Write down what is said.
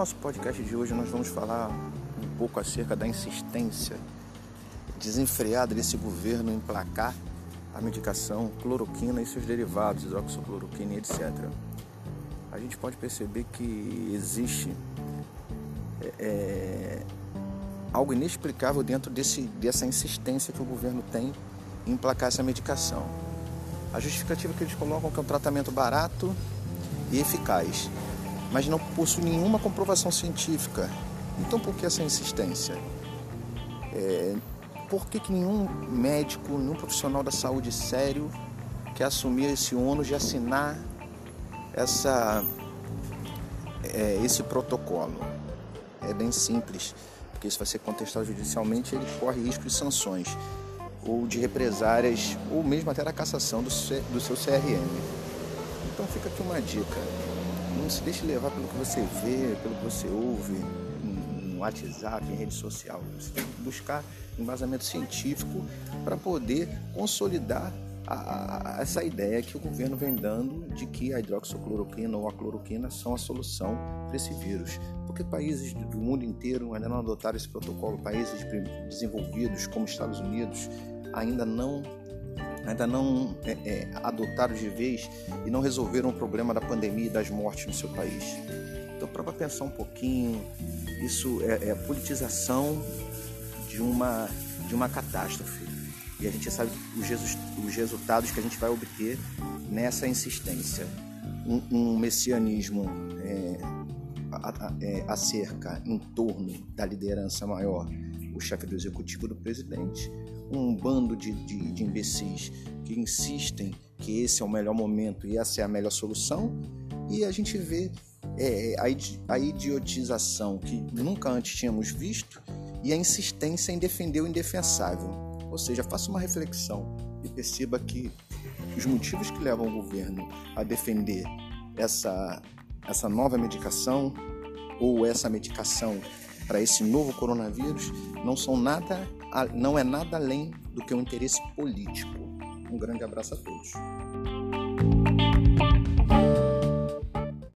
nosso podcast de hoje nós vamos falar um pouco acerca da insistência desenfreada desse governo em placar a medicação cloroquina e seus derivados, hidroxicloroquina e etc. A gente pode perceber que existe é, é, algo inexplicável dentro desse, dessa insistência que o governo tem em emplacar essa medicação. A justificativa que eles colocam é que é um tratamento barato e eficaz mas não possui nenhuma comprovação científica. Então por que essa insistência? É, por que, que nenhum médico, nenhum profissional da saúde sério quer assumir esse ônus de assinar essa, é, esse protocolo? É bem simples, porque isso vai ser contestado judicialmente ele corre risco de sanções ou de represárias ou mesmo até da cassação do, do seu CRM. Então fica aqui uma dica não se deixe levar pelo que você vê, pelo que você ouve no WhatsApp, em rede social. Você tem que buscar embasamento científico para poder consolidar a, a, essa ideia que o governo vem dando de que a hidroxicloroquina ou a cloroquina são a solução para esse vírus. Porque países do mundo inteiro ainda não adotaram esse protocolo, países desenvolvidos como Estados Unidos ainda não ainda não é, é, adotaram de vez e não resolveram o problema da pandemia e das mortes no seu país. Então, para pensar um pouquinho, isso é, é, a politização de uma, de uma catástrofe. E a gente sabe os, os resultados que a gente vai obter nessa insistência. Um, um messianismo é, é, acerca, em torno da liderança maior, o chefe do executivo do presidente, um bando de, de, de imbecis que insistem que esse é o melhor momento e essa é a melhor solução, e a gente vê é, a, idiotização que nunca antes tínhamos visto e a insistência em defender o indefensável. Ou seja, faça uma reflexão e perceba que os motivos que levam o governo a defender essa, essa nova medicação ou essa medicação para esse novo coronavírus não são nada, não é nada além do que um interesse político. Um grande abraço a todos.